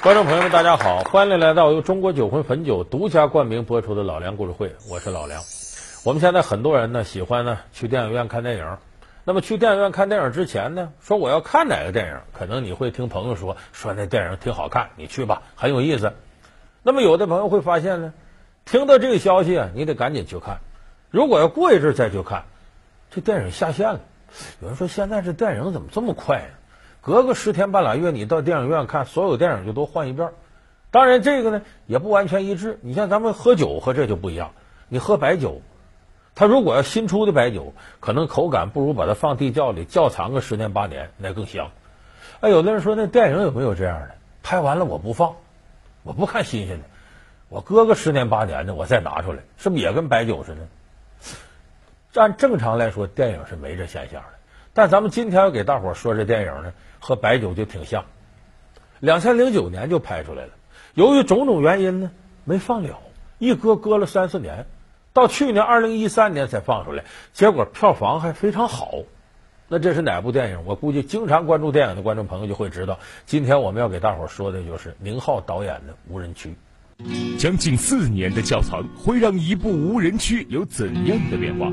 观众朋友们，大家好，欢迎来到由中国酒魂汾酒独家冠名播出的《老梁故事会》，我是老梁。我们现在很多人呢喜欢呢去电影院看电影，那么去电影院看电影之前呢，说我要看哪个电影，可能你会听朋友说说那电影挺好看，你去吧，很有意思。那么有的朋友会发现呢，听到这个消息啊，你得赶紧去看。如果要过一阵再去看，这电影下线了。有人说现在这电影怎么这么快呢？隔个十天半拉月，你到电影院看，所有电影就都换一遍。当然，这个呢也不完全一致。你像咱们喝酒和这就不一样。你喝白酒，它如果要新出的白酒，可能口感不如把它放地窖里窖藏个十年八年那更香。哎，有的人说那电影有没有这样的？拍完了我不放，我不看新鲜的，我搁个十年八年的，我再拿出来，是不是也跟白酒似的？按正常来说，电影是没这现象的。但咱们今天要给大伙说这电影呢，和白酒就挺像。两千零九年就拍出来了，由于种种原因呢，没放了，一搁搁了三四年，到去年二零一三年才放出来，结果票房还非常好。那这是哪部电影？我估计经常关注电影的观众朋友就会知道。今天我们要给大伙说的就是宁浩导演的《无人区》。将近四年的窖藏会让一部《无人区》有怎样的变化？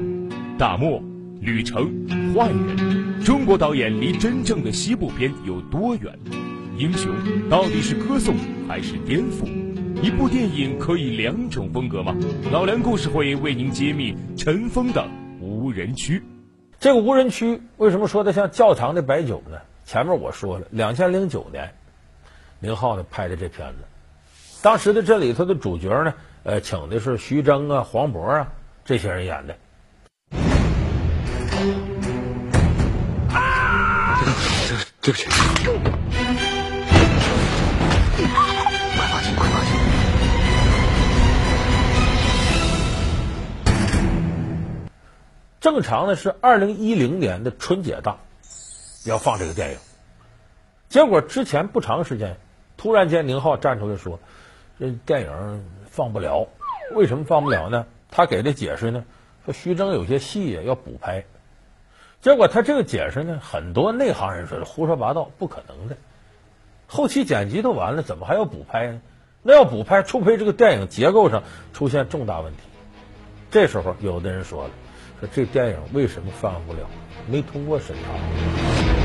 大漠、旅程、坏人，中国导演离真正的西部片有多远？英雄到底是歌颂还是颠覆？一部电影可以两种风格吗？老梁故事会为您揭秘尘封的无人区。这个无人区为什么说的像窖藏的白酒呢？前面我说了，两千零九年，宁浩呢拍的这片子，当时的这里头的主角呢，呃，请的是徐峥啊、黄渤啊这些人演的。对不起，快放心，快放心。正常的是二零一零年的春节档要放这个电影，结果之前不长时间，突然间宁浩站出来说，这电影放不了。为什么放不了呢？他给的解释呢，说徐峥有些戏呀要补拍。结果他这个解释呢，很多内行人说的胡说八道，不可能的。后期剪辑都完了，怎么还要补拍呢？那要补拍，除非这个电影结构上出现重大问题。这时候，有的人说了，说这电影为什么放不了？没通过审查。